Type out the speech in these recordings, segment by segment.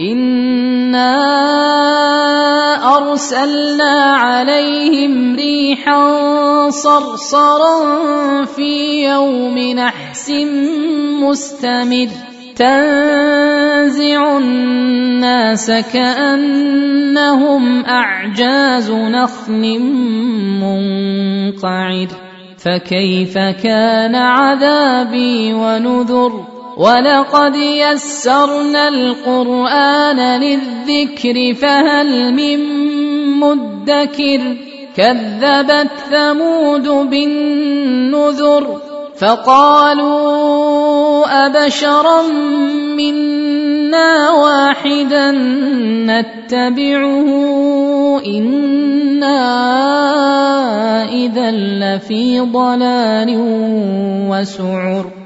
انا ارسلنا عليهم ريحا صرصرا في يوم نحس مستمر تنزع الناس كانهم اعجاز نخل منقعر فكيف كان عذابي ونذر ولقد يسرنا القران للذكر فهل من مدكر كذبت ثمود بالنذر فقالوا ابشرا منا واحدا نتبعه أنا اذا لفي ضلال وسعر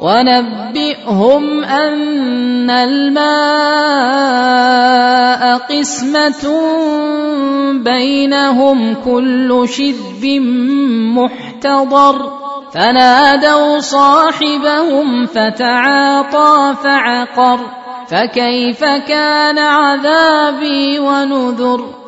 ونبئهم ان الماء قسمه بينهم كل شذب محتضر فنادوا صاحبهم فتعاطى فعقر فكيف كان عذابي ونذر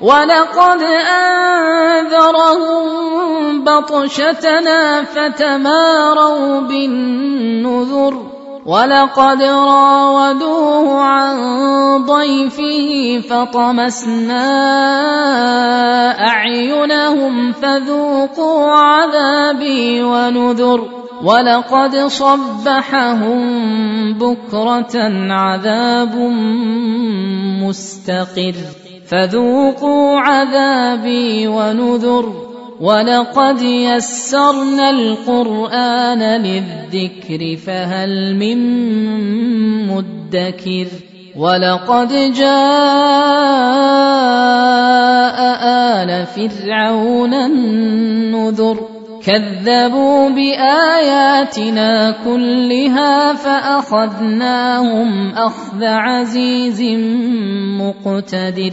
ولقد انذرهم بطشتنا فتماروا بالنذر ولقد راودوه عن ضيفه فطمسنا اعينهم فذوقوا عذابي ونذر ولقد صبحهم بكره عذاب مستقر فذوقوا عذابي ونذر ولقد يسرنا القرآن للذكر فهل من مدكر ولقد جاء آل فرعون النذر كذبوا بآياتنا كلها فأخذناهم أخذ عزيز مقتدر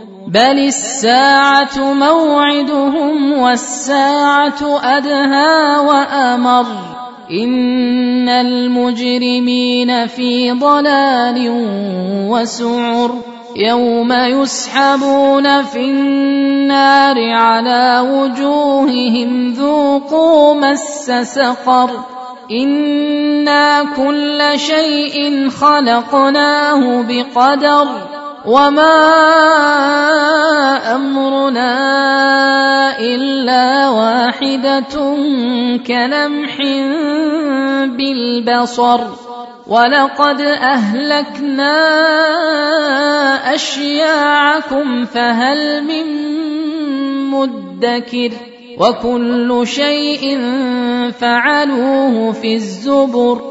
بل الساعة موعدهم والساعة ادهى وامر ان المجرمين في ضلال وسعر يوم يسحبون في النار على وجوههم ذوقوا مس سقر أنا كل شيء خلقناه بقدر وما امرنا الا واحدة كلمح بالبصر ولقد اهلكنا اشياعكم فهل من مدكر وكل شيء فعلوه في الزبر